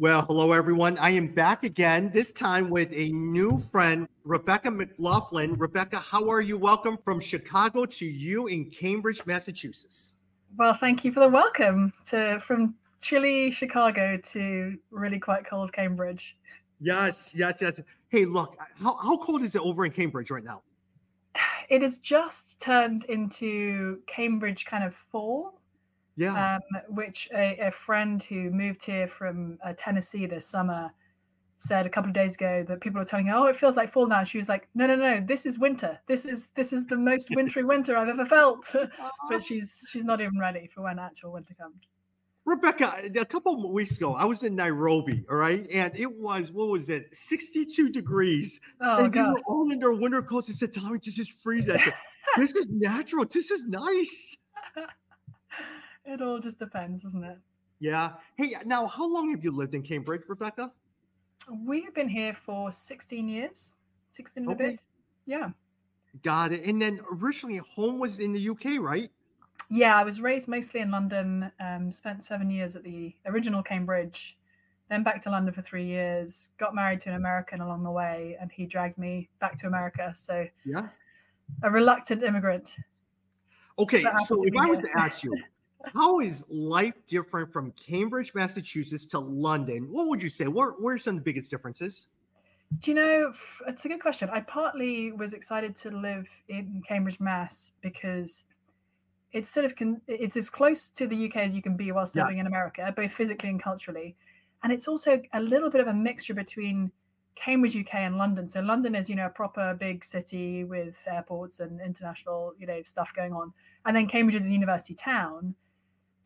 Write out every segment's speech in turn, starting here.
Well, hello everyone. I am back again, this time with a new friend, Rebecca McLaughlin. Rebecca, how are you? Welcome from Chicago to you in Cambridge, Massachusetts. Well, thank you for the welcome to from chilly Chicago to really quite cold Cambridge. Yes, yes, yes. Hey, look, how, how cold is it over in Cambridge right now? It has just turned into Cambridge kind of fall Yeah. um, which a, a friend who moved here from uh, Tennessee this summer said a couple of days ago that people were telling her, "Oh, it feels like fall now." She was like, "No, no, no, this is winter. This is this is the most wintry winter I've ever felt." but she's she's not even ready for when actual winter comes. Rebecca, a couple of weeks ago, I was in Nairobi, all right, and it was what was it, 62 degrees, Oh and they god. were all in their winter coats. They said, "Tommy, just just freeze." I said, "This is natural. This is nice." it all just depends, doesn't it? Yeah. Hey, now, how long have you lived in Cambridge, Rebecca? We have been here for 16 years, 16 and Okay. a bit. Yeah. Got it. And then originally, home was in the UK, right? Yeah, I was raised mostly in London, um, spent seven years at the original Cambridge, then back to London for three years, got married to an American along the way, and he dragged me back to America. So, Yeah. a reluctant immigrant. Okay, so if I was to ask you, how is life different from Cambridge, Massachusetts to London? What would you say? What, what are some of the biggest differences? Do you know, it's a good question. I partly was excited to live in Cambridge, Mass, because it's sort of con- it's as close to the UK as you can be whilst living in America, both physically and culturally. And it's also a little bit of a mixture between Cambridge, UK, and London. So London is, you know, a proper big city with airports and international, you know, stuff going on. And then Cambridge is a university town.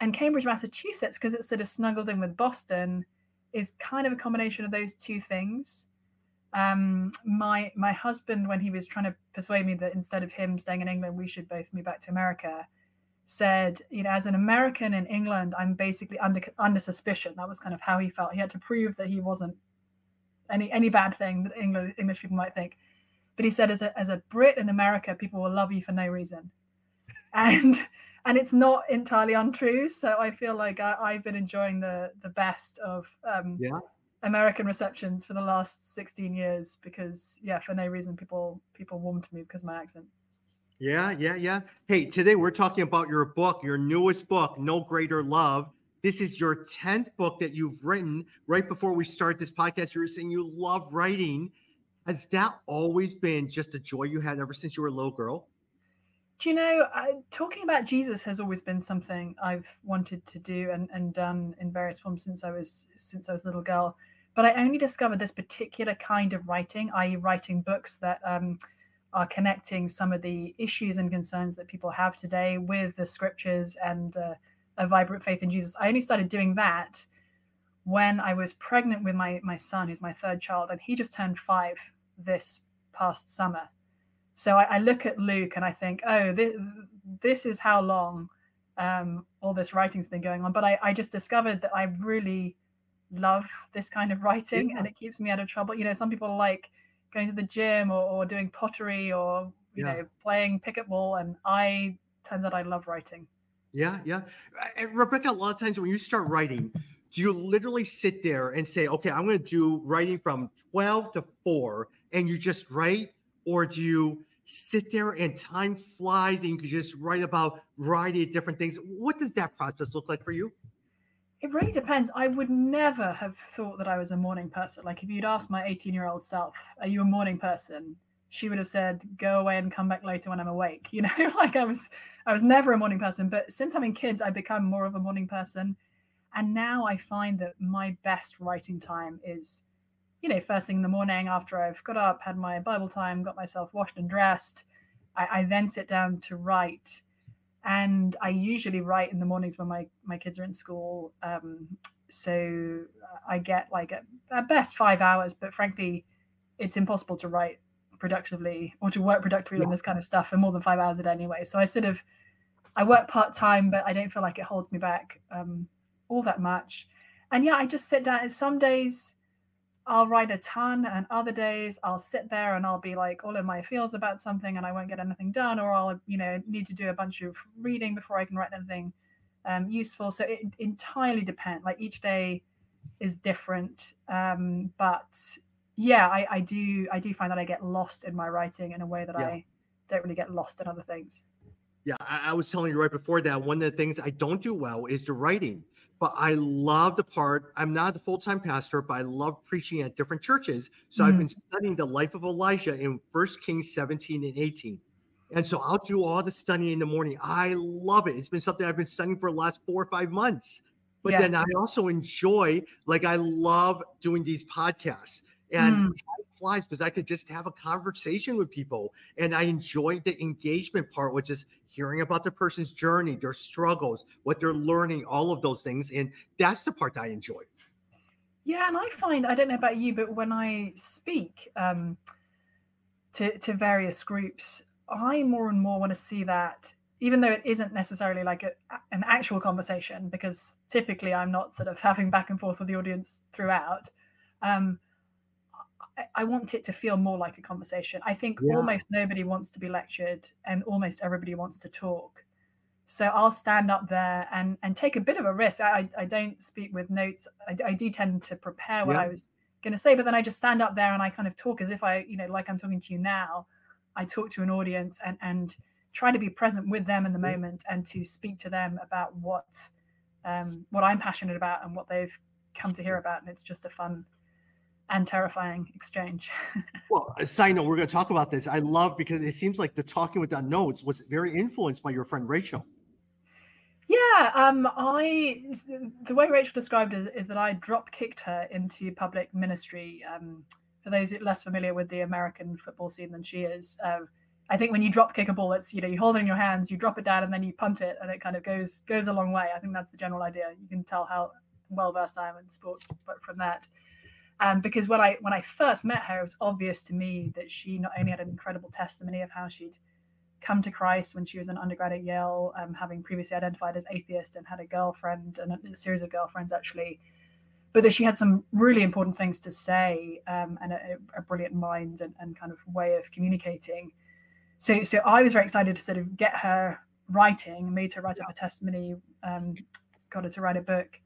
And Cambridge, Massachusetts, because it's sort of snuggled in with Boston, is kind of a combination of those two things. Um my my husband when he was trying to persuade me that instead of him staying in england we should both move back to america said you know as an american in england i'm basically under under suspicion. That was kind of how he felt. He had to prove that he wasn't any any bad thing that england english people might think. But he said as a as a brit in america people will love you for no reason. And and it's not entirely untrue so i feel like I, i've been enjoying the the best of um Yeah. American receptions for the last 16 years because yeah, for no reason people people warm to me because of my accent. Yeah, yeah, yeah. Hey, today we're talking about your book, your newest book, No Greater Love. This is your 10th book that you've written. Right before we start this podcast, you were saying you love writing. Has that always been just a joy you had ever since you were a little girl? Do you know, talking about Jesus has always been something I've wanted to do and, and done in various forms since I was since I was a little girl. But I only discovered this particular kind of writing, i.e., writing books that um, are connecting some of the issues and concerns that people have today with the scriptures and uh, a vibrant faith in Jesus. I only started doing that when I was pregnant with my my son, who's my third child, and he just turned five this past summer. So I, I look at Luke and I think, oh, this, this is how long um, all this writing's been going on. But I, I just discovered that I really love this kind of writing Yeah. and it keeps me out of trouble. You know, some people like going to the gym or, or doing pottery or, you Yeah. know, playing pickleball. And I, turns out I love writing. Yeah, yeah. And Rebecca, a lot of times when you start writing, do you literally sit there and say, okay, I'm going to do writing from 12 to 4 and you just write? Or do you sit there and time flies and you just write about a variety of different things? What does that process look like for you? It really depends. I would never have thought that I was a morning person. Like if you'd asked my 18 year old self, "Are you a morning person?" She would have said, "Go away and come back later when I'm awake." You know, like I was, I was never a morning person. But since having kids, I've become more of a morning person, and now I find that my best writing time is, you know, first thing in the morning after I've got up, had my Bible time, got myself washed and dressed. I, I then sit down to write and I usually write in the mornings when my my kids are in school. Um, so I get like at, at best five hours, but frankly, it's impossible to write productively or to work productively on this kind of stuff for more than five hours a day anyway. So I sort of I work part time, but I don't feel like it holds me back um, all that much. And yeah, I just sit down. And some days I'll write a ton, and other days I'll sit there and I'll be like all in my feels about something, and I won't get anything done, or I'll you know need to do a bunch of reading before I can write anything um, useful. So it entirely depends. Like each day is different. Um, but yeah, I, I do I do find that I get lost in my writing in a way that Yeah. I don't really get lost in other things. Yeah, I, I was telling you right before that one of the things I don't do well is the writing. But I love the part. I'm not a full time pastor, but I love preaching at different churches. So I've Mhm. been studying the life of Elijah in First Kings 17 and 18. And so I'll do all the studying in the morning. I love it. It's been something I've been studying for the last four or five months. But Yeah. then I also enjoy, like, I love doing these podcasts. And Mm. time flies because I could just have a conversation with people. And I enjoy the engagement part, which is hearing about the person's journey, their struggles, what they're learning, all of those things. And that's the part that I enjoy. Yeah, and I find I don't know about you, but when I speak um, to to various groups, I more and more want to see that, even though it isn't necessarily like a, an actual conversation, because typically I'm not sort of having back and forth with the audience throughout. Um, I, want it to feel more like a conversation. I think Yeah. almost nobody wants to be lectured, and almost everybody wants to talk. So I'll stand up there and and take a bit of a risk. I I, don't speak with notes. I, I do tend to prepare what Yeah. I was going to say, but then I just stand up there and I kind of talk as if I you know like I'm talking to you now. I talk to an audience and and try to be present with them in the moment and to speak to them about what um, what I'm passionate about and what they've come to hear about. And it's just a fun and terrifying exchange. Well, a side note, we're going to talk about this. I love because it seems like the talking with without notes was very influenced by your friend Rachel. Yeah, um, I the way Rachel described it is that I drop kicked her into public ministry. Um, for those less familiar with the American football scene than she is, uh, I think when you drop kick a ball, it's you know you hold it in your hands, you drop it down, and then you punt it, and it kind of goes goes a long way. I think that's the general idea. You can tell how well versed I am in sports, but from that. Um, because when I when I first met her, it was obvious to me that she not only had an incredible testimony of how she'd come to Christ when she was an undergrad at Yale, um, having previously identified as atheist and had a girlfriend and a series of girlfriends actually, but that she had some really important things to say um, and a, a brilliant mind and, and kind of way of communicating. So, so I was very excited to sort of get her writing, made her write up a testimony, um, got her to write a book.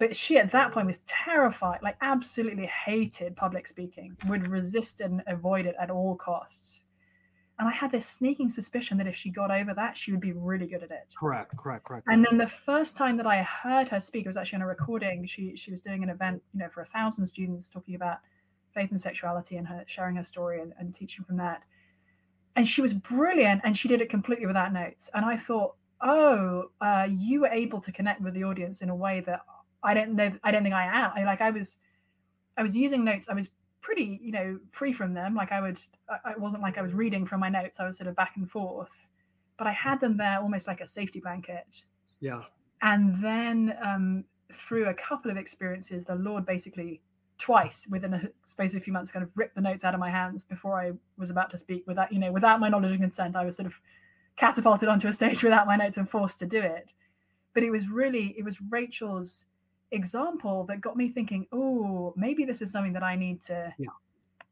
But she at that point was terrified, like absolutely hated public speaking, would resist and avoid it at all costs. And I had this sneaking suspicion that if she got over that, she would be really good at it. Correct, correct, correct. And then the first time that I heard her speak, it was actually on a recording. She she was doing an event, you know, for a thousand students talking about faith and sexuality and her sharing her story and, and teaching from that. And she was brilliant and she did it completely without notes. And I thought, oh, uh, you were able to connect with the audience in a way that I don't know, I don't think I am. I like I was I was using notes, I was pretty, you know, free from them. Like I would I, it wasn't like I was reading from my notes, I was sort of back and forth. But I had them there almost like a safety blanket yeah, and then um, through a couple of experiences the lord basically twice within a space of a few months kind of ripped the notes out of my hands before i was about to speak without you know without my knowledge and consent i was sort of catapulted onto a stage without my notes and forced to do it but it was really it was rachel's example that got me thinking oh maybe this is something that i need to Yeah.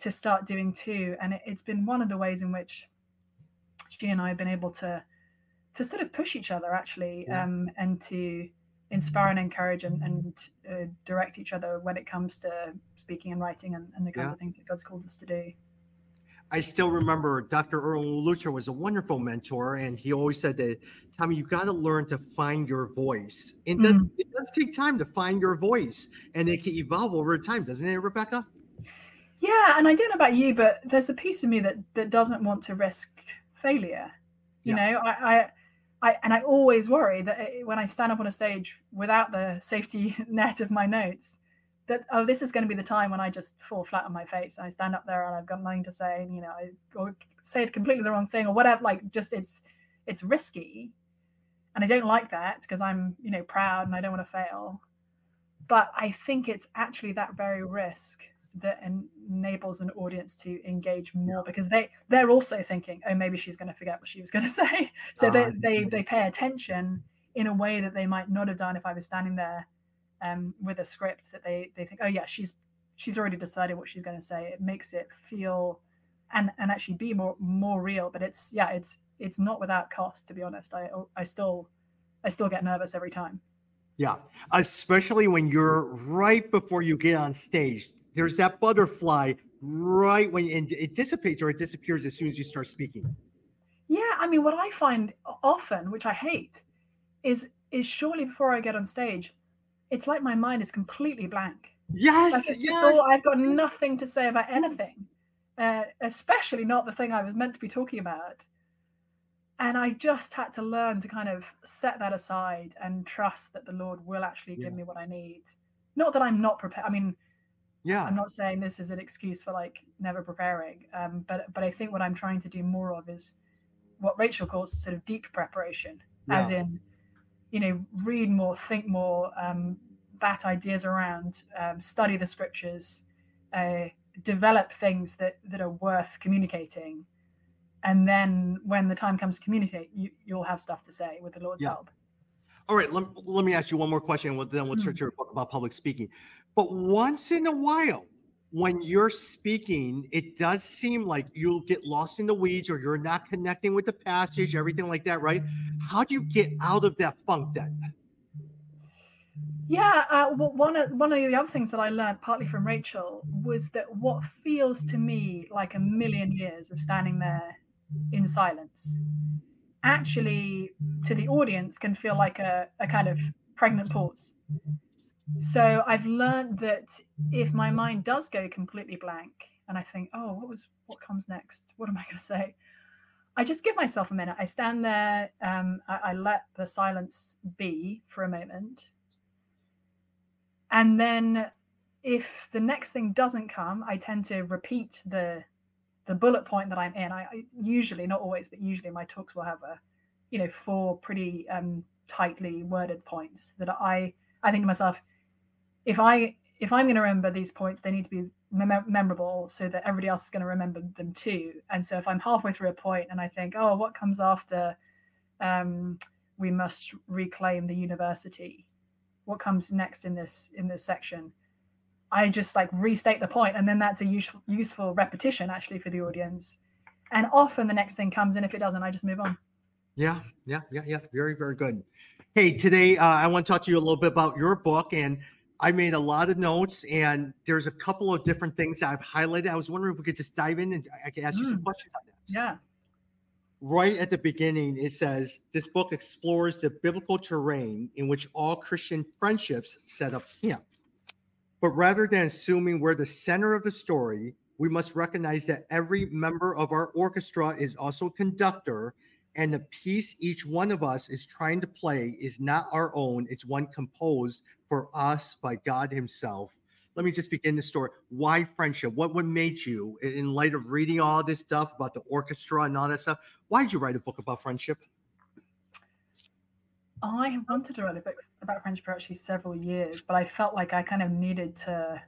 to start doing too and it, it's been one of the ways in which she and i have been able to to sort of push each other actually Yeah. um, and to inspire and encourage and, and uh, direct each other when it comes to speaking and writing and, and the kinds Yeah. of things that god's called us to do I still remember Dr. Erwin Lutzer was a wonderful mentor, and he always said that, Tommy, you got to learn to find your voice. And does- Mm. it does take time to find your voice, and it can evolve over time, doesn't it, Rebecca? yeah and i don't know about you but there's a piece of me that that doesn't want to risk failure you Yeah. know I, I I, and I always worry that it- when I stand up on a stage without the safety net of my notes, that oh, this is going to be the time when I just fall flat on my face. I stand up there and I've got nothing to say, and you know, I or say it completely the wrong thing or whatever. Like, just it's it's risky, and I don't like that because I'm you know proud and I don't want to fail. But I think it's actually that very risk that enables an audience to engage more because they they're also thinking, oh, maybe she's going to forget what she was going to say. So they, Ah, they they pay attention in a way that they might not have done if I was standing there um, with a script that they they think, oh yeah, she's she's already decided what she's going to say. It makes it feel and and actually be more more real. But it's yeah, it's it's not without cost. To be honest, I I still I still get nervous every time. Yeah, especially when you're right before you get on stage. There's that butterfly right when and it dissipates or it disappears as soon as you start speaking. Yeah, I mean, what I find often, which I hate, is is surely before I get on stage, it's like my mind is completely blank. Yes, Like yes. all, I've got nothing to say about anything, uh, especially not the thing I was meant to be talking about. And I just had to learn to kind of set that aside and trust that the Lord will actually Yeah. give me what I need. Not that I'm not prepared. I mean, Yeah, I'm not saying this is an excuse for like never preparing, um, but but I think what I'm trying to do more of is what Rachel calls sort of deep preparation, as in, you know, read more, think more, um, bat ideas around, um, study the scriptures, uh, develop things that that are worth communicating, and then when the time comes to communicate, you, you'll have stuff to say with the Lord's Yeah. help. All right, let, let me ask you one more question, and we'll- then we'll Mm. turn to your book about public speaking. But once in a while, when you're speaking, it does seem like you'll get lost in the weeds or you're not connecting with the passage, everything like that, right? How do you get out of that funk then? Yeah, uh, well, one of one of the other things that I learned partly from Rachel was that what feels to me like a million years of standing there in silence, actually to the audience can feel like a, a kind of pregnant pause. So I've learned that if my mind does go completely blank and I think, oh, what was what comes next? What am I going to say? I just give myself a minute. I stand there. Um, I, I let the silence be for a moment and then if the next thing doesn't come i tend to repeat the the bullet point that i'm in i, I usually not always but usually my talks will have a you know four pretty um tightly worded points that i i think to myself if i if i'm going to remember these points they need to be mem- memorable so that everybody else is going to remember them too. And so if i'm halfway through a point and i think oh what comes after um we must reclaim the university? What comes next in this in this section? I just like restate the point and then that's a useful useful repetition actually for the audience. And often the next thing comes and if it doesn't i just move on. Yeah, yeah, yeah, yeah. Very, very good. Hey, today uh, I want to talk to you a little bit about your book, and I made a lot of notes, and there's a couple of different things that I've highlighted. I was wondering if we could just dive in and I could ask you some Mm. questions on that. yeah right at the beginning, it says this book explores the biblical terrain in which all Christian friendships set up camp. But rather than assuming we're the center of the story, we must recognize that every member of our orchestra is also a conductor, and the piece each one of us is trying to play is not our own, it's one composed for us by God Himself. Let me just begin the story. Why friendship? What what made you, in- light of reading all this stuff about the orchestra and all that stuff? Why did you write a book about friendship? i have wanted to write a book about friendship for actually several years but i felt like i kind of needed to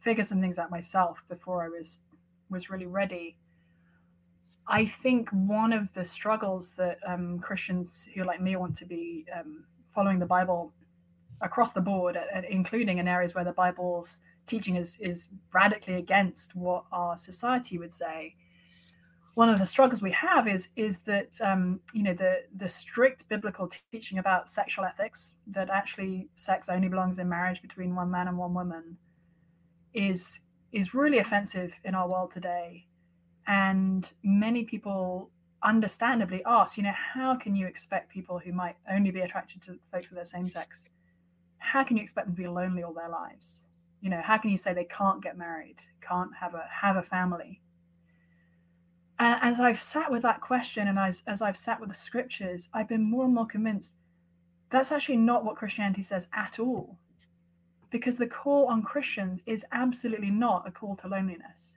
figure some things out myself before i was was really ready I think one of the struggles that um, Christians who, like me, want to be um, following the Bible across the board, and including in areas where the Bible's teaching is is radically against what our society would say. One of the struggles we have is is that um, you know the the strict biblical teaching about sexual ethics that actually sex only belongs in marriage between one man and one woman is is really offensive in our world today and many people understandably ask you know how can you expect people who might only be attracted to folks of their same sex how can you expect them to be lonely all their lives? You know how can you say they can't get married can't have a have a family? And as i've sat with that question and as, as i've sat with the scriptures i've been more and more convinced that's actually not what christianity says at all. Because the call on christians is absolutely not a call to loneliness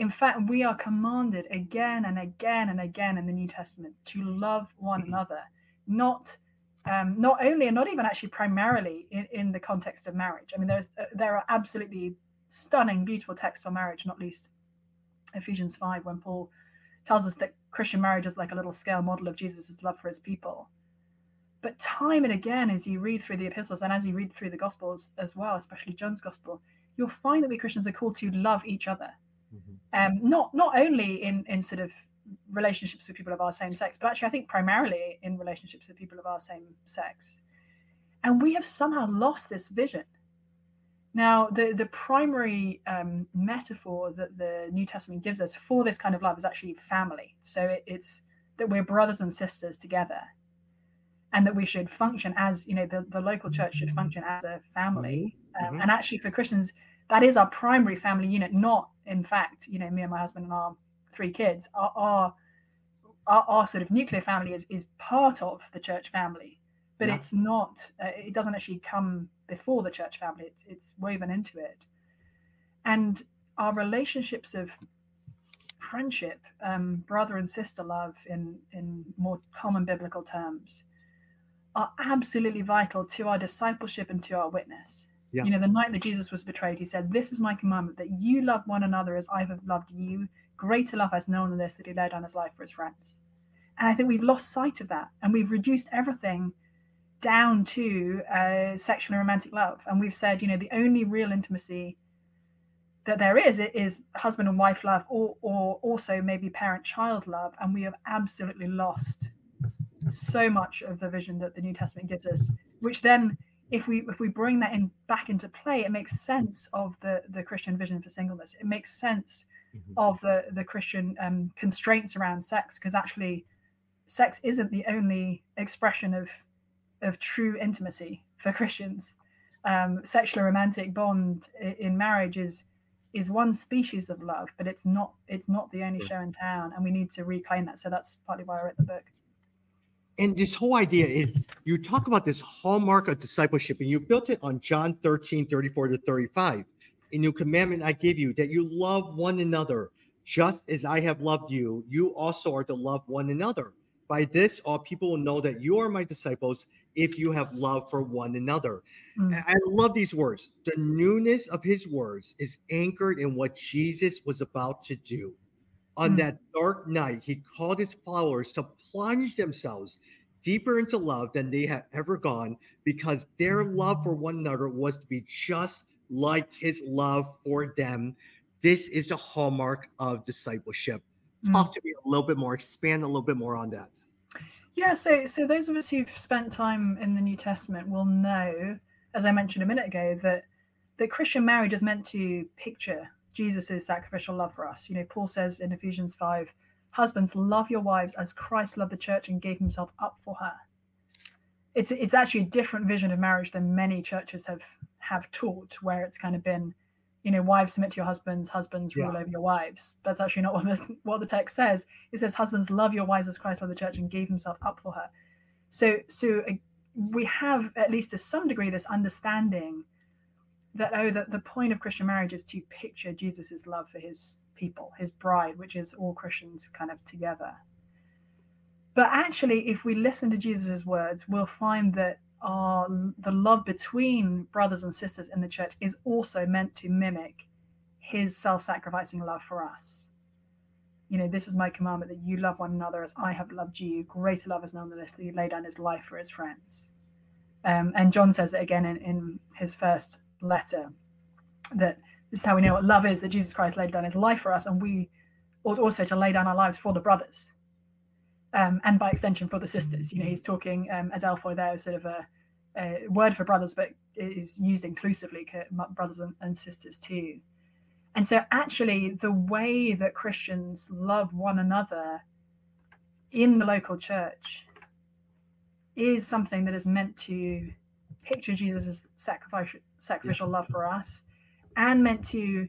in fact, we are commanded again and again and again in the New Testament to love one another, not um, not only and not even actually primarily in, in the context of marriage. I mean, there's uh, there are absolutely stunning, beautiful texts on marriage, not least Ephesians five, when Paul tells us that Christian marriage is like a little scale model of Jesus' love for his people. But time and again, as you read through the epistles and as you read through the Gospels as well, especially John's Gospel, you'll find that we Christians are called to love each other um, not not only in in sort of relationships with people of our same sex, but actually I think primarily in relationships with people of our same sex. And we have somehow lost this vision. Now, the, the primary um, metaphor that the New Testament gives us for this kind of love is actually family. So it, it's that we're brothers and sisters together and that we should function as, you know, the, the local church should function as a family. Um, Mhm. And actually, for Christians, that is our primary family unit, not, in fact, you know, me and my husband and our three kids. Our, our, our, our sort of nuclear family is, is part of the church family, but Yeah. it's not, uh, it doesn't actually come before the church family, it's, it's woven into it. And our relationships of friendship, um, brother and sister love in, in more common biblical terms, are absolutely vital to our discipleship and to our witness. Yeah. You know, the night that Jesus was betrayed, he said, This is my commandment that you love one another as I have loved you. Greater love has no one than this, that he laid down his life for his friends. And I think we've lost sight of that and we've reduced everything down to uh, sexual and romantic love. And we've said, you know, the only real intimacy that there is is husband and wife love or or also maybe parent child love and we have absolutely lost so much of the vision that the new testament gives us which then if we if we bring that in back into play it makes sense of the the christian vision for singleness it makes sense Mhm. of the the christian um, constraints around sex because actually sex isn't the only expression of of true intimacy for christians um, sexual romantic bond in marriage is is one species of love, but it's not it's not the only show in town, and we need to reclaim that. So that's partly why I wrote the book. And this whole idea is you talk about this hallmark of discipleship, and you built it on John 13, 34 to 35. A new commandment I give you that you love one another, just as I have loved you, you also are to love one another. By this, all people will know that you are my disciples if you have love for one another. Mm. I I love these words. The newness of his words is anchored in what Jesus was about to do. On Mm. that dark night, he called his followers to plunge themselves deeper into love than they had ever gone because their love for one another was to be just like his love for them. This is the hallmark of discipleship. Mm. Talk to me a little bit more, expand a little bit more on that. Yeah, so so those of us who've spent time in the New Testament will know, as I mentioned a minute ago, that that Christian marriage is meant to picture Jesus' sacrificial love for us. You know, Paul says in Ephesians 5, husbands, love your wives as Christ loved the church and gave himself up for her. It's it's actually a different vision of marriage than many churches have have taught, where it's kind of been, you know, wives submit to your husbands, husbands Yeah. rule over your wives. That's actually not what the what the text says. It says, "Husbands, love your wives as Christ loved the church and gave Himself up for her." So, so uh, we have at least to some degree this understanding that oh, that the point of Christian marriage is to picture Jesus's love for His people, His bride, which is all Christians kind of together. But actually, if we listen to Jesus's words, we'll find that our the love between brothers and sisters in the church is also meant to mimic His self-sacrificing love for us you know, this is my commandment that you love one another as I have loved you. Greater love is known than this, that laid down his life for his friends. Um, and John says it again in, in his first letter that this is how we know what love is that Jesus Christ laid down his life for us, and we ought also to lay down our lives for the brothers. Um, and by extension for the sisters. You know, he's talking um, Adelphoi there, sort of a, a word for brothers, but it is used inclusively, brothers and, and sisters too. And so, actually, the way that Christians love one another in the local church is something that is meant to picture Jesus' sacrificial, sacrificial love for us and meant to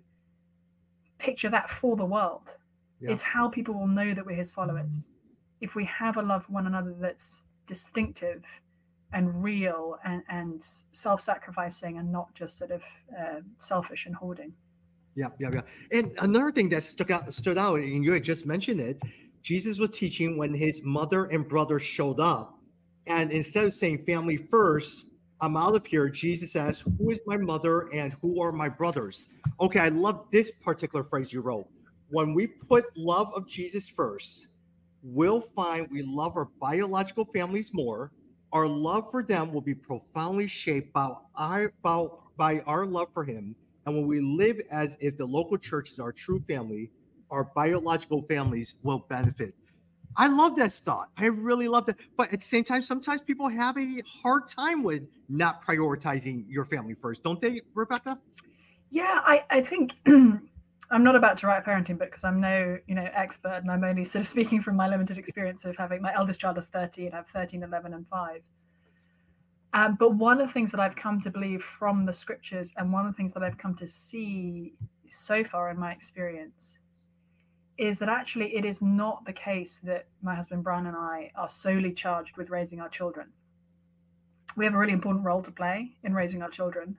picture that for the world. Yeah. It's how people will know that we're his followers. If we have a love for one another that's distinctive and real and, and self sacrificing and not just sort of uh, selfish and hoarding. Yeah, yeah, yeah. And another thing that stuck out stood out, and you had just mentioned it, Jesus was teaching when his mother and brother showed up. And instead of saying family first, I'm out of here, Jesus says, Who is my mother and who are my brothers? Okay, I love this particular phrase you wrote. When we put love of Jesus first, we'll find we love our biological families more. Our love for them will be profoundly shaped by our, by, by our love for him. And when we live as if the local church is our true family, our biological families will benefit. I love that thought. I really love that. But at the same time, sometimes people have a hard time with not prioritizing your family first, don't they, Rebecca? Yeah, I, I think I'm not about to write a parenting book because I'm no, you know, expert and I'm only sort of speaking from my limited experience of having my eldest child is 13, I have 13, 11, and 5. Um, but one of the things that I've come to believe from the scriptures and one of the things that I've come to see so far in my experience is that actually it is not the case that my husband Brian and I are solely charged with raising our children. We have a really important role to play in raising our children.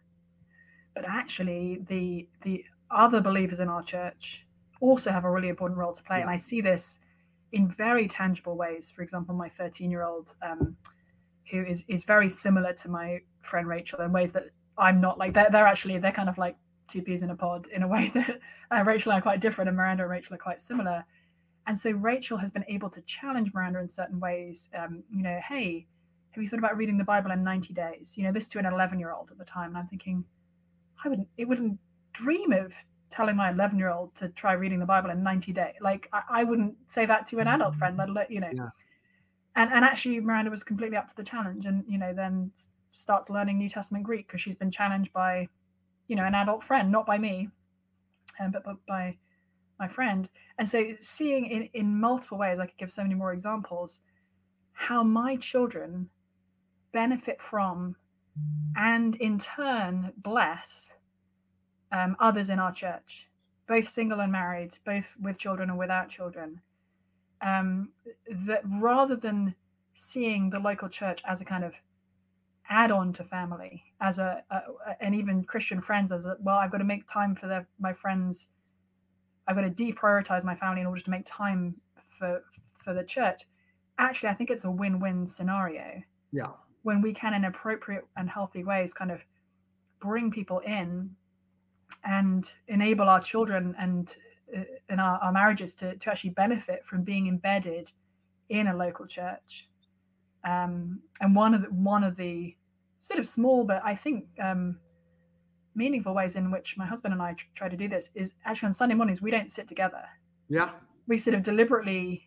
But actually the the other believers in our church also have a really important role to play. Yeah. And I see this in very tangible ways. For example, my 13 year old, um, who is, is very similar to my friend Rachel in ways that I'm not like, they're, they're actually, they're kind of like two peas in a pod in a way that uh, Rachel and I are quite different and Miranda and Rachel are quite similar. And so Rachel has been able to challenge Miranda in certain ways. Um, you know, hey, have you thought about reading the Bible in 90 days? You know, this to an 11 year old at the time. And I'm thinking, I wouldn't, it wouldn't dream of telling my 11 year old to try reading the Bible in 90 days. Like I, I wouldn't say that to an adult friend, let alone, you know. Yeah. And, and actually Miranda was completely up to the challenge and, you know, then starts learning New Testament Greek because she's been challenged by, you know, an adult friend, not by me, um, but, but by my friend. And so seeing in, in multiple ways, I could give so many more examples, how my children benefit from and in turn bless um, others in our church, both single and married, both with children and without children. Um, that rather than seeing the local church as a kind of add-on to family, as a, a, and even Christian friends as a well, I've got to make time for my friends. I've got to deprioritize my family in order to make time for for the church. Actually, I think it's a win-win scenario. Yeah. When we can, in appropriate and healthy ways, kind of bring people in and enable our children and uh, in our, our marriages to, to actually benefit from being embedded in a local church. Um, and one of the, one of the sort of small, but I think um, meaningful ways in which my husband and I try to do this is actually on Sunday mornings we don't sit together. Yeah, we sort of deliberately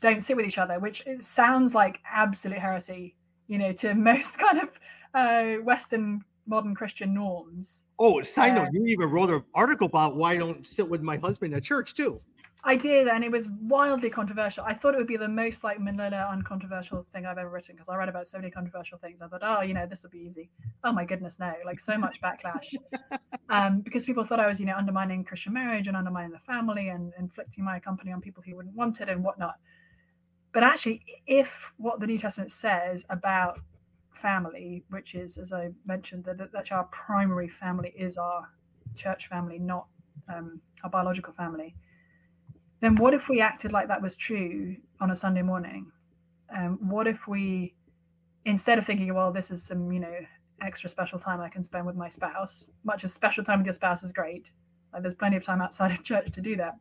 don't sit with each other, which sounds like absolute heresy, you know, to most kind of uh, Western modern Christian norms. Oh, side note, uh, you even wrote an article about why I don't sit with my husband at church too. I did, and it was wildly controversial. I thought it would be the most like manila uncontroversial thing I've ever written because I read about so many controversial things. I thought, oh, you know, this will be easy. Oh my goodness, no! Like so much backlash, um, because people thought I was, you know, undermining Christian marriage and undermining the family and inflicting my company on people who wouldn't want it and whatnot. But actually, if what the New Testament says about family, which is, as I mentioned, that, that our primary family is our church family, not um, our biological family, then what if we acted like that was true on a Sunday morning? Um, what if we, instead of thinking, well, this is some, you know, extra special time I can spend with my spouse, much as special time with your spouse is great, like there's plenty of time outside of church to do that.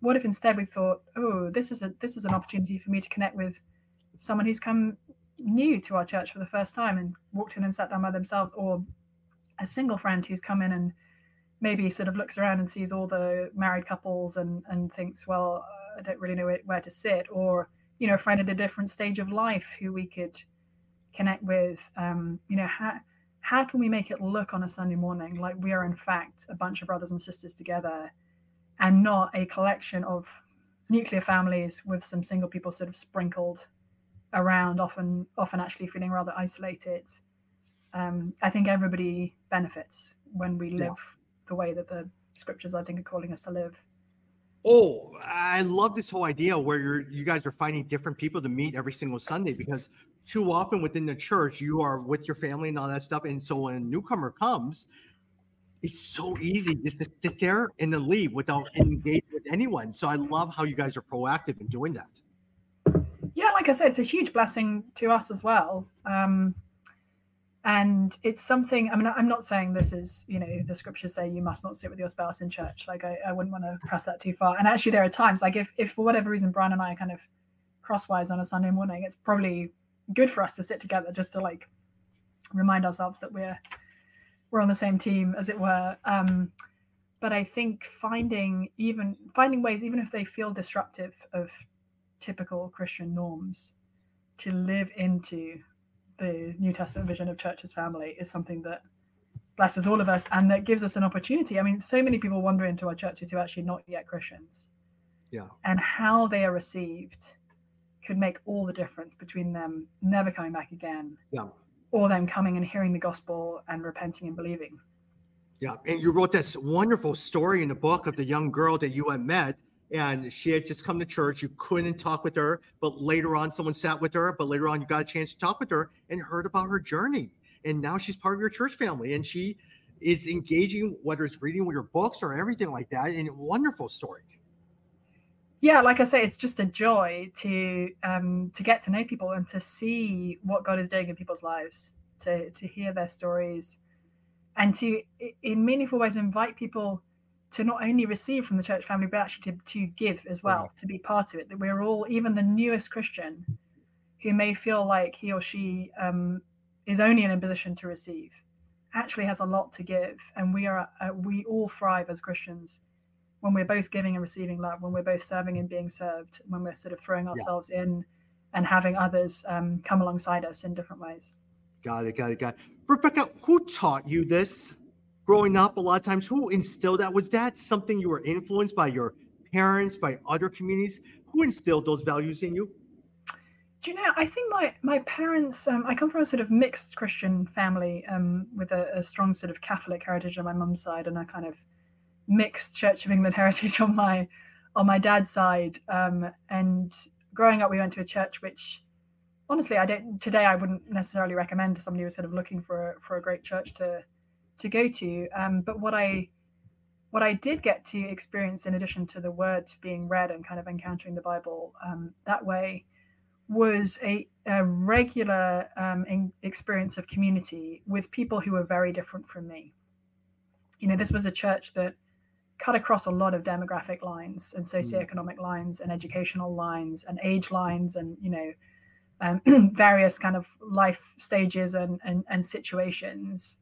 What if instead we thought, oh, this is a this is an opportunity for me to connect with someone who's come new to our church for the first time and walked in and sat down by themselves, or a single friend who's come in and maybe sort of looks around and sees all the married couples and and thinks, well, I don't really know where to sit, or you know, a friend at a different stage of life who we could connect with. Um, you know, how how can we make it look on a Sunday morning like we are in fact a bunch of brothers and sisters together, and not a collection of nuclear families with some single people sort of sprinkled around, often often actually feeling rather isolated. Um, I think everybody benefits when we live yeah. The way that the scriptures I think are calling us to live. Oh, I love this whole idea where you're you guys are finding different people to meet every single Sunday because too often within the church you are with your family and all that stuff. And so when a newcomer comes, it's so easy just to sit there and then leave without engaging with anyone. So I love how you guys are proactive in doing that yeah, like I said, it's a huge blessing to us as well. Um, and it's something. I mean, I'm not saying this is, you know, the scriptures say you must not sit with your spouse in church. Like, I, I wouldn't want to press that too far. And actually, there are times, like, if, if for whatever reason Brian and I are kind of crosswise on a Sunday morning, it's probably good for us to sit together just to like remind ourselves that we're we're on the same team, as it were. Um, but I think finding even finding ways, even if they feel disruptive, of typical Christian norms to live into the New Testament vision of church as family is something that blesses all of us and that gives us an opportunity. I mean, so many people wander into our churches who are actually not yet Christians. Yeah. And how they are received could make all the difference between them never coming back again. Yeah. Or them coming and hearing the gospel and repenting and believing. Yeah. And you wrote this wonderful story in the book of the young girl that you had met and she had just come to church. You couldn't talk with her, but later on, someone sat with her. But later on, you got a chance to talk with her and heard about her journey. And now she's part of your church family, and she is engaging, whether it's reading with your books or everything like that. And wonderful story. Yeah, like I say, it's just a joy to um, to get to know people and to see what God is doing in people's lives, to to hear their stories, and to in meaningful ways invite people to not only receive from the church family, but actually to, to give as well, right. to be part of it. That we're all, even the newest Christian, who may feel like he or she um, is only in a position to receive, actually has a lot to give. And we are, uh, we all thrive as Christians when we're both giving and receiving love, when we're both serving and being served, when we're sort of throwing ourselves yeah. in and having others um, come alongside us in different ways. Got it, got it, got it. Rebecca, who taught you this? Growing up a lot of times who instilled that? Was that something you were influenced by your parents by other communities? Who instilled those values in you? Do you know i think my my parents um, i come from a sort of mixed christian family um, with a, a, strong sort of catholic heritage on my mum's side and a kind of mixed church of england heritage on my on my dad's side. Um, and growing up we went to a church which honestly i don't today i wouldn't necessarily recommend to somebody who's sort of looking for a, for a great church to to go to. Um, but what I what I did get to experience, in addition to the word being read and kind of encountering the Bible um, that way, was a, a regular um, in, experience of community with people who were very different from me. You know, this was a church that cut across a lot of demographic lines and hmm. socioeconomic mm. lines and educational lines and age lines and you know um, various kind of life stages and, and, and situations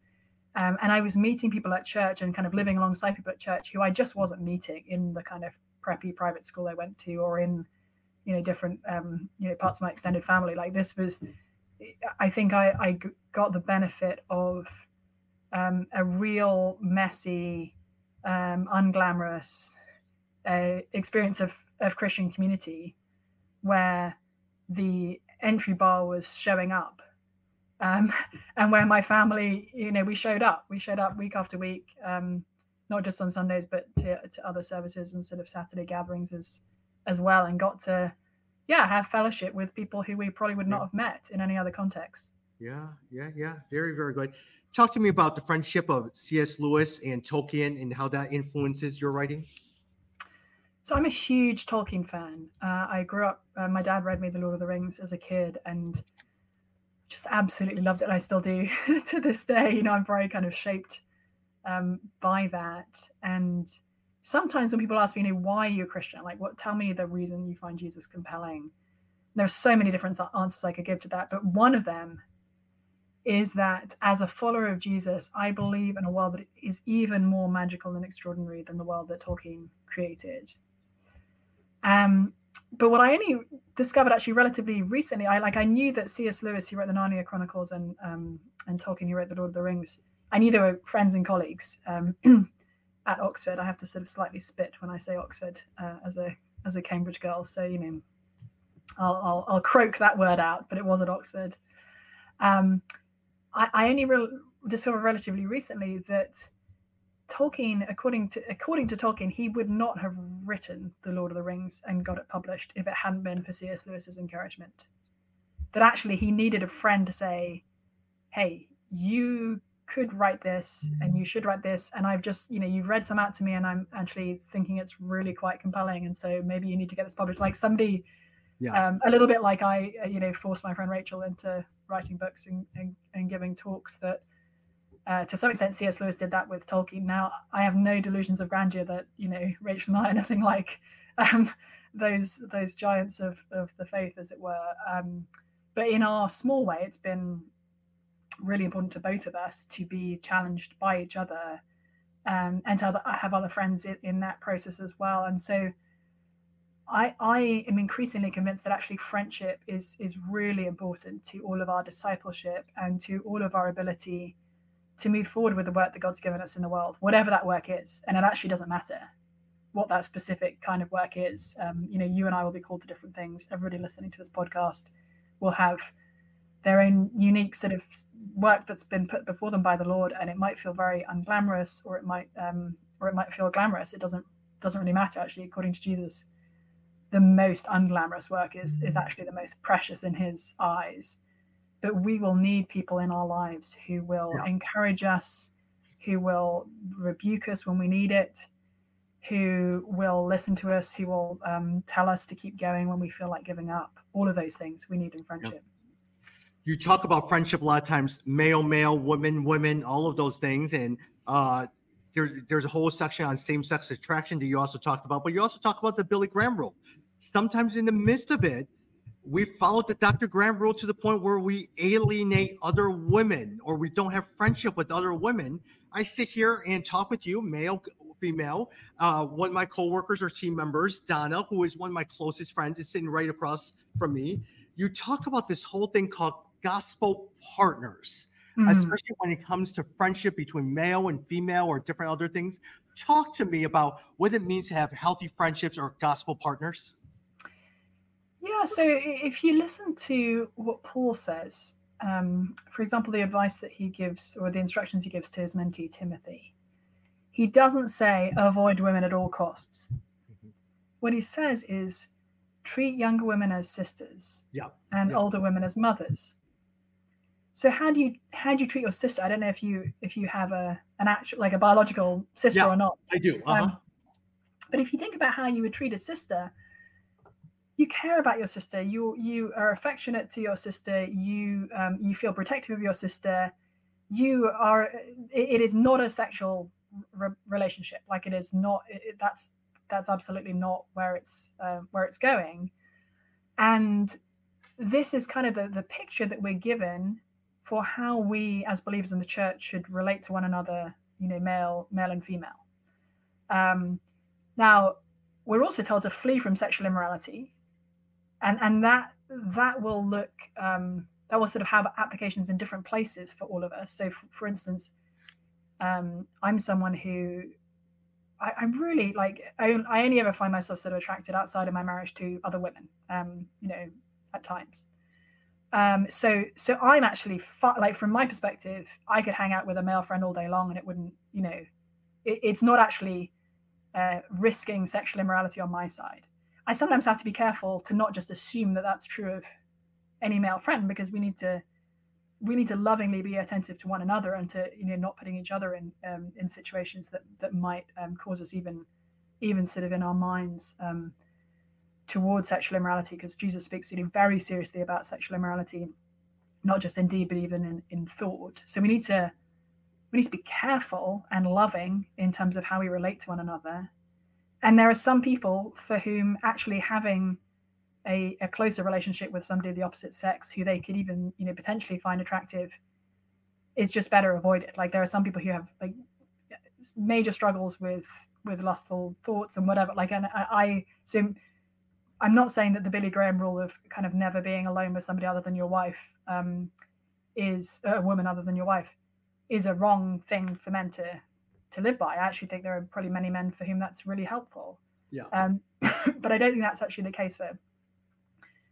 um, and I was meeting people at church and kind of living alongside people at church who I just wasn't meeting in the kind of preppy private school I went to or in, you know, different, um, you know, parts of my extended family. Like this was, I think I, I got the benefit of um, a real messy, um, unglamorous uh, experience of, of Christian community where the entry bar was showing up um, and where my family, you know, we showed up. We showed up week after week, um, not just on Sundays, but to, to other services and sort of Saturday gatherings as as well, and got to, yeah, have fellowship with people who we probably would not have met in any other context. Yeah, yeah, yeah. Very, very good. Talk to me about the friendship of C.S. Lewis and Tolkien and how that influences your writing. So I'm a huge Tolkien fan. Uh, I grew up. Uh, my dad read me The Lord of the Rings as a kid, and just absolutely loved it. and I still do to this day. You know, I'm very kind of shaped um, by that. And sometimes when people ask me, you know, why are you a Christian? Like, what? Tell me the reason you find Jesus compelling. There are so many different answers I could give to that, but one of them is that as a follower of Jesus, I believe in a world that is even more magical and extraordinary than the world that Tolkien created. Um, but what I only discovered actually relatively recently, I like I knew that C.S. Lewis, he wrote the Narnia Chronicles, and um, and Tolkien, he wrote the Lord of the Rings. I knew they were friends and colleagues um, at Oxford. I have to sort of slightly spit when I say Oxford uh, as a as a Cambridge girl, so you know, I'll I'll, I'll croak that word out, but it was at Oxford. Um, I, I only re- discovered relatively recently that Tolkien, according to according to Tolkien, he would not have written The Lord of the Rings and got it published if it hadn't been for C.S. Lewis's encouragement. That actually he needed a friend to say, "Hey, you could write this and you should write this and I've just, you know, you've read some out to me and I'm actually thinking it's really quite compelling and so maybe you need to get this published." Like somebody yeah. Um, a little bit like I, uh, you know, forced my friend Rachel into writing books and, and, and giving talks that uh, to some extent, C.S. Lewis did that with Tolkien. Now, I have no delusions of grandeur that you know Rachel and I are anything like um, those those giants of of the faith, as it were. Um, but in our small way, it's been really important to both of us to be challenged by each other, um, and to other, have other friends in, in that process as well. And so, I, I am increasingly convinced that actually friendship is is really important to all of our discipleship and to all of our ability to move forward with the work that God's given us in the world, whatever that work is. And it actually doesn't matter what that specific kind of work is. Um, you know, you and I will be called to different things. Everybody listening to this podcast will have their own unique sort of work that's been put before them by the Lord, and it might feel very unglamorous, or it might um, or it might feel glamorous. It doesn't doesn't really matter actually, according to Jesus the most unglamorous work is is actually the most precious in his eyes but we will need people in our lives who will yeah. encourage us who will rebuke us when we need it who will listen to us who will um, tell us to keep going when we feel like giving up all of those things we need in friendship yeah. you talk about friendship a lot of times male male women women all of those things and uh, there, there's a whole section on same-sex attraction that you also talked about, but you also talk about the Billy Graham rule. Sometimes in the midst of it, we followed the Dr. Graham rule to the point where we alienate other women or we don't have friendship with other women. I sit here and talk with you, male, female. Uh, one of my coworkers or team members, Donna, who is one of my closest friends, is sitting right across from me. You talk about this whole thing called gospel partners mm-hmm. especially when it comes to friendship between male and female or different other things. Talk to me about what it means to have healthy friendships or gospel partners. Yeah, so if you listen to what Paul says, um, for example, the advice that he gives or the instructions he gives to his mentee Timothy, he doesn't say avoid women at all costs. Mm-hmm. What he says is treat younger women as sisters yeah. and yeah. older women as mothers. So how do you how do you treat your sister? I don't know if you if you have a an actual like a biological sister yeah, or not. I do. Uh-huh. Um, but if you think about how you would treat a sister, you care about your sister. You you are affectionate to your sister. You um, you feel protective of your sister. You are. it, it is not a sexual re- relationship. Like it is not. It, that's that's absolutely not where it's uh, where it's going. And this is kind of the the picture that we're given for how we as believers in the church should relate to one another, you know, male, male and female. Um, now, we're also told to flee from sexual immorality, and and that that will look um, that will sort of have applications in different places for all of us. So, for, for instance, um, I'm someone who I, am really like I, only ever find myself sort of attracted outside of my marriage to other women, um, you know, at times. Um, so so I'm actually like from my perspective, I could hang out with a male friend all day long and it wouldn't, you know, it, it's not actually uh, risking sexual immorality on my side. I sometimes have to be careful to not just assume that that's true of any male friend because we need to we need to lovingly be attentive to one another and to you know not putting each other in um, in situations that that might um, cause us even even sort of in our minds um, towards sexual immorality because Jesus speaks you know, very seriously about sexual immorality, not just in deed, but even in, in thought. So we need to we need to be careful and loving in terms of how we relate to one another. And there are some people for whom actually having a, a closer relationship with somebody of the opposite sex who they could even, you know, potentially find attractive is just better avoided. Like there are some people who have like major struggles with with lustful thoughts and whatever. Like and I, I so I'm not saying that the Billy Graham rule of kind of never being alone with somebody other than your wife um, is a woman other than your wife is a wrong thing for men to to live by. I actually think there are probably many men for whom that's really helpful. Yeah. Um, but I don't think that's actually the case for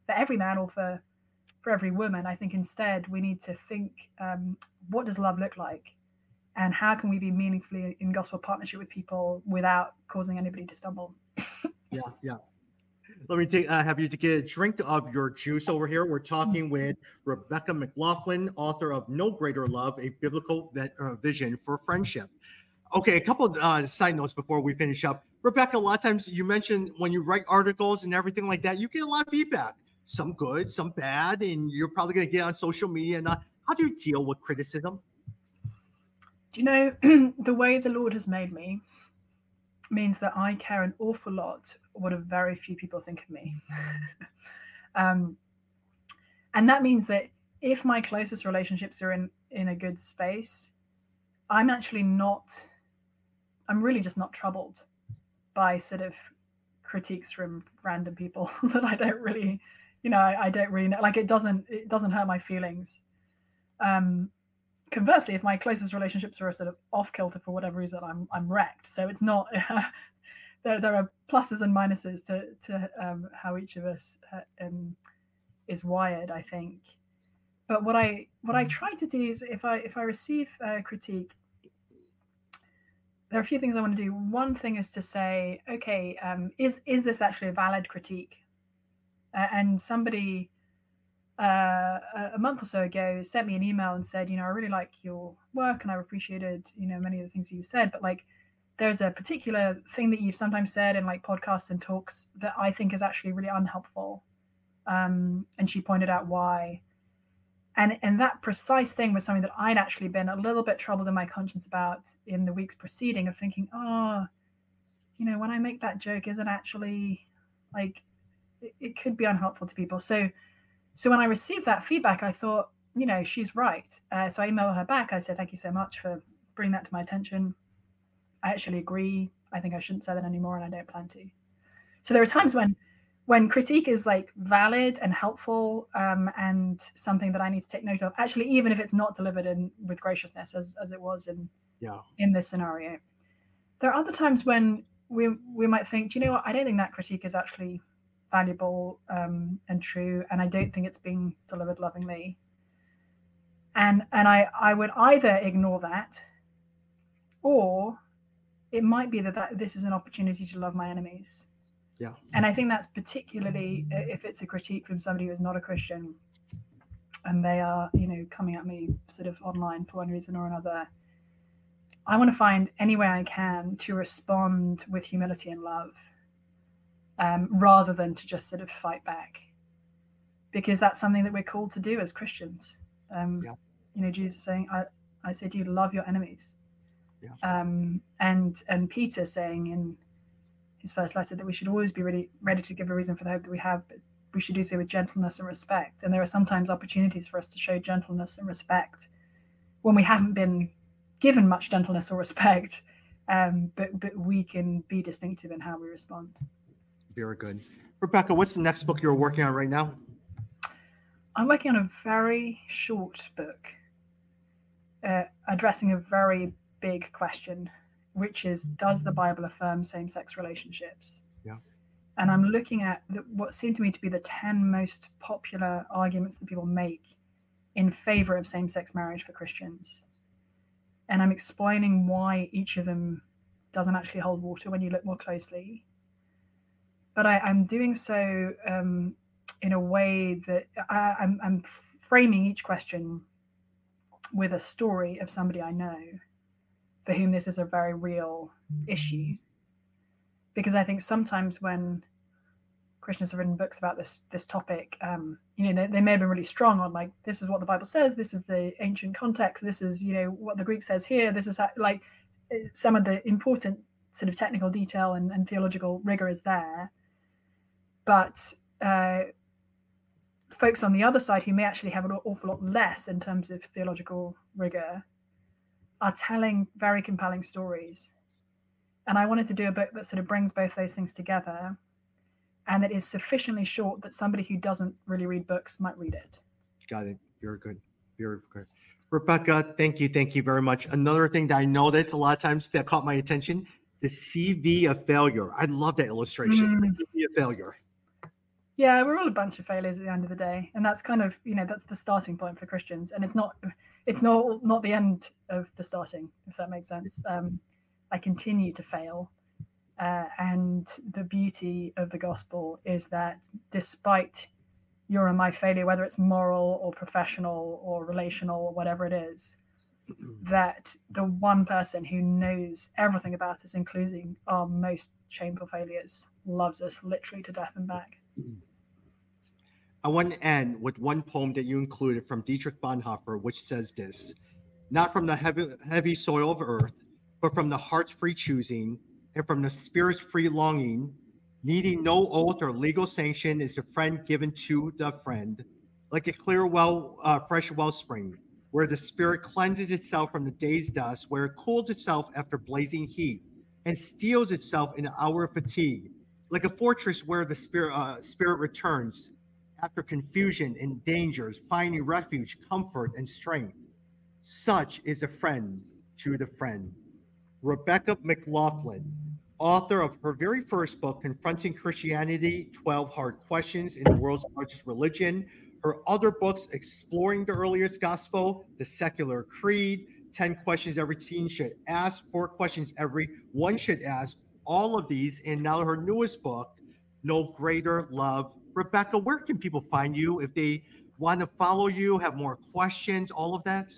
for every man or for for every woman. I think instead we need to think um, what does love look like, and how can we be meaningfully in gospel partnership with people without causing anybody to stumble. yeah. Yeah. Let me take, uh, have you to get a drink of your juice over here. We're talking with Rebecca McLaughlin, author of No Greater Love, a biblical vet, uh, vision for friendship. Okay, a couple uh, side notes before we finish up. Rebecca, a lot of times you mentioned when you write articles and everything like that, you get a lot of feedback, some good, some bad, and you're probably going to get on social media. And uh, how do you deal with criticism? Do you know the way the Lord has made me? means that I care an awful lot what a very few people think of me. um, and that means that if my closest relationships are in in a good space, I'm actually not. I'm really just not troubled by sort of critiques from random people that I don't really, you know, I, I, don't really know. Like it doesn't it doesn't hurt my feelings. Um, conversely, if my closest relationships are sort of off kilter for whatever reason, I'm I'm wrecked. So it's not. there, there are pluses and minuses to to um, how each of us uh, um, is wired. I think. But what I what I try to do is if I if I receive a critique, there are a few things I want to do. One thing is to say, okay, um, is is this actually a valid critique? Uh, and somebody uh, a month or so ago sent me an email and said, you know, I really like your work and I've appreciated, you know, many of the things you said, but like there's a particular thing that you've sometimes said in like podcasts and talks that I think is actually really unhelpful. Um, and she pointed out why and and that precise thing was something that I'd actually been a little bit troubled in my conscience about in the weeks preceding of thinking, oh, you know, when I make that joke, is it actually like it, it could be unhelpful to people? So so when I received that feedback, I thought, you know, she's right. Uh, so I emailed her back. I said, thank you so much for bringing that to my attention. I actually agree. I think I shouldn't say that anymore, and I don't plan to. So there are times when when critique is like valid and helpful um, and something that I need to take note of, actually, even if it's not delivered in with graciousness as, as it was in yeah. in this scenario, there are other times when we we might think, do you know what, I don't think that critique is actually valuable um, and true, and I don't think it's being delivered lovingly. And and I I would either ignore that, or it might be that, that this is an opportunity to love my enemies yeah. And I think that's particularly if it's a critique from somebody who's not a Christian and they are, you know, coming at me sort of online for one reason or another. I want to find any way I can to respond with humility and love um, rather than to just sort of fight back. Because that's something that we're called to do as Christians. Um, yeah. You know, Jesus saying, I, I say to you, love your enemies. Yeah. Um, and and Peter saying in his first letter that we should always be ready ready to give a reason for the hope that we have, but we should do so with gentleness and respect. And there are sometimes opportunities for us to show gentleness and respect when we haven't been given much gentleness or respect, um, but but we can be distinctive in how we respond. Very good, Rebecca. What's the next book you're working on right now? I'm working on a very short book uh, addressing a very big question which is does the Bible affirm same sex relationships? Yeah. And I'm looking at the, what seem to me to be the 10 most popular arguments that people make in favor of same sex marriage for Christians. And I'm explaining why each of them doesn't actually hold water when you look more closely. But I, am doing so um, in a way that I, I'm, I'm framing each question with a story of somebody I know for whom this is a very real issue. Because I think sometimes when Christians have written books about this this topic, um, you know, they, they, may have been really strong on like this is what the Bible says, this is the ancient context, this is you know what the Greek says here, this is like eh, some of the important sort of technical detail and, and theological rigor is there, but uh, folks on the other side who may actually have an awful lot less in terms of theological rigor are telling very compelling stories. And I wanted to do a book that sort of brings both those things together and that is sufficiently short that somebody who doesn't really read books might read it. Got it. Very good. Very good. Rebecca, thank you. Thank you very much. Another thing that I noticed a lot of times that caught my attention the CV of failure. I love that illustration. Mm. CV of failure. Yeah, we're all a bunch of failures at the end of the day. And that's kind of, you know, that's the starting point for Christians. And it's not it's not not the end of the starting, if that makes sense. Um, I continue to fail, uh, and the beauty of the gospel is that despite your and my failure, whether it's moral or professional or relational or whatever it is, that the one person who knows everything about us, including our most shameful failures, loves us literally to death and back. I want to end with one poem that you included from Dietrich Bonhoeffer, which says this Not from the heavy, heavy soil of earth, but from the heart's free choosing and from the spirit's free longing, needing no oath or legal sanction, is the friend given to the friend, like a clear well, uh, fresh wellspring, where the spirit cleanses itself from the day's dust, where it cools itself after blazing heat, and steels itself in the hour of fatigue like a fortress where the spirit uh, spirit returns after confusion and dangers, finding refuge, comfort, and strength. Such is a friend to the friend. Rebecca McLaughlin, author of her very first book, Confronting Christianity 12 Hard Questions in the World's Largest Religion. Her other books, Exploring the Earliest Gospel, The Secular Creed, 10 Questions Every Teen Should Ask, Four Questions Every One Should Ask, all of these. And now her newest book, No Greater Love. Rebecca, where can people find you if they want to follow you, have more questions, all of that?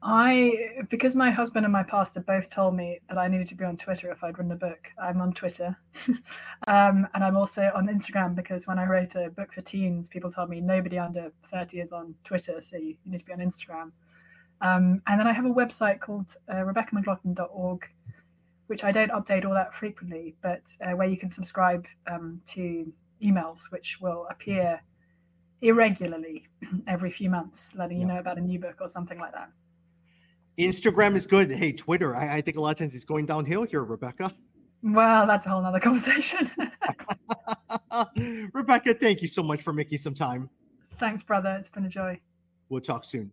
I, because my husband and my pastor both told me that I needed to be on Twitter if I'd written a book, I'm on Twitter. um, and I'm also on Instagram because when I wrote a book for teens, people told me nobody under 30 is on Twitter, so you, you need to be on Instagram. Um, and then I have a website called uh, RebeccaMcLaughlin.org, which I don't update all that frequently, but uh, where you can subscribe um, to emails, which will appear irregularly every few months, letting you know about a new book or something like that. Instagram is good. Hey, Twitter, I, I think a lot of times it's going downhill here, Rebecca. Well, that's a whole nother conversation. Rebecca, thank you so much for making some time. Thanks, brother. It's been a joy. We'll talk soon.